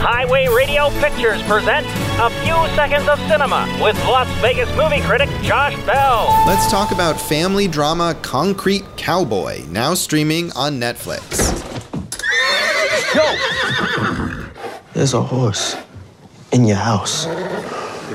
Highway Radio Pictures present A Few Seconds of Cinema with Las Vegas movie critic Josh Bell. Let's talk about family drama Concrete Cowboy, now streaming on Netflix. There's a horse in your house.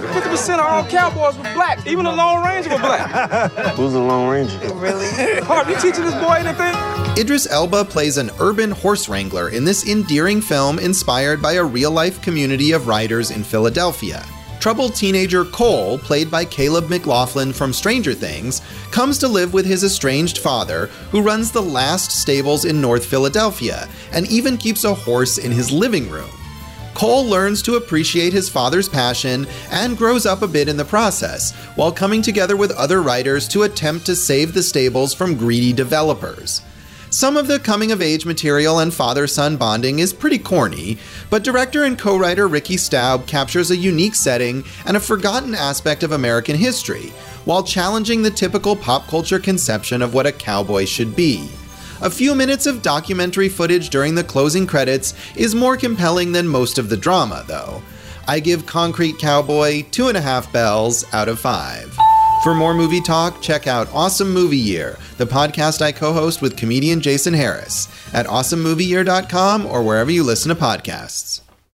50% of all cowboys were black. Even the Lone Ranger were black. Who's the Lone Ranger? Really? Harp, you teaching this boy anything? Idris Elba plays an urban horse wrangler in this endearing film inspired by a real life community of riders in Philadelphia. Troubled teenager Cole, played by Caleb McLaughlin from Stranger Things, comes to live with his estranged father, who runs the last stables in North Philadelphia and even keeps a horse in his living room. Cole learns to appreciate his father's passion and grows up a bit in the process, while coming together with other writers to attempt to save the stables from greedy developers. Some of the coming of age material and father son bonding is pretty corny, but director and co writer Ricky Staub captures a unique setting and a forgotten aspect of American history, while challenging the typical pop culture conception of what a cowboy should be. A few minutes of documentary footage during the closing credits is more compelling than most of the drama, though. I give Concrete Cowboy two and a half bells out of five. For more movie talk, check out Awesome Movie Year, the podcast I co host with comedian Jason Harris, at awesomemovieyear.com or wherever you listen to podcasts.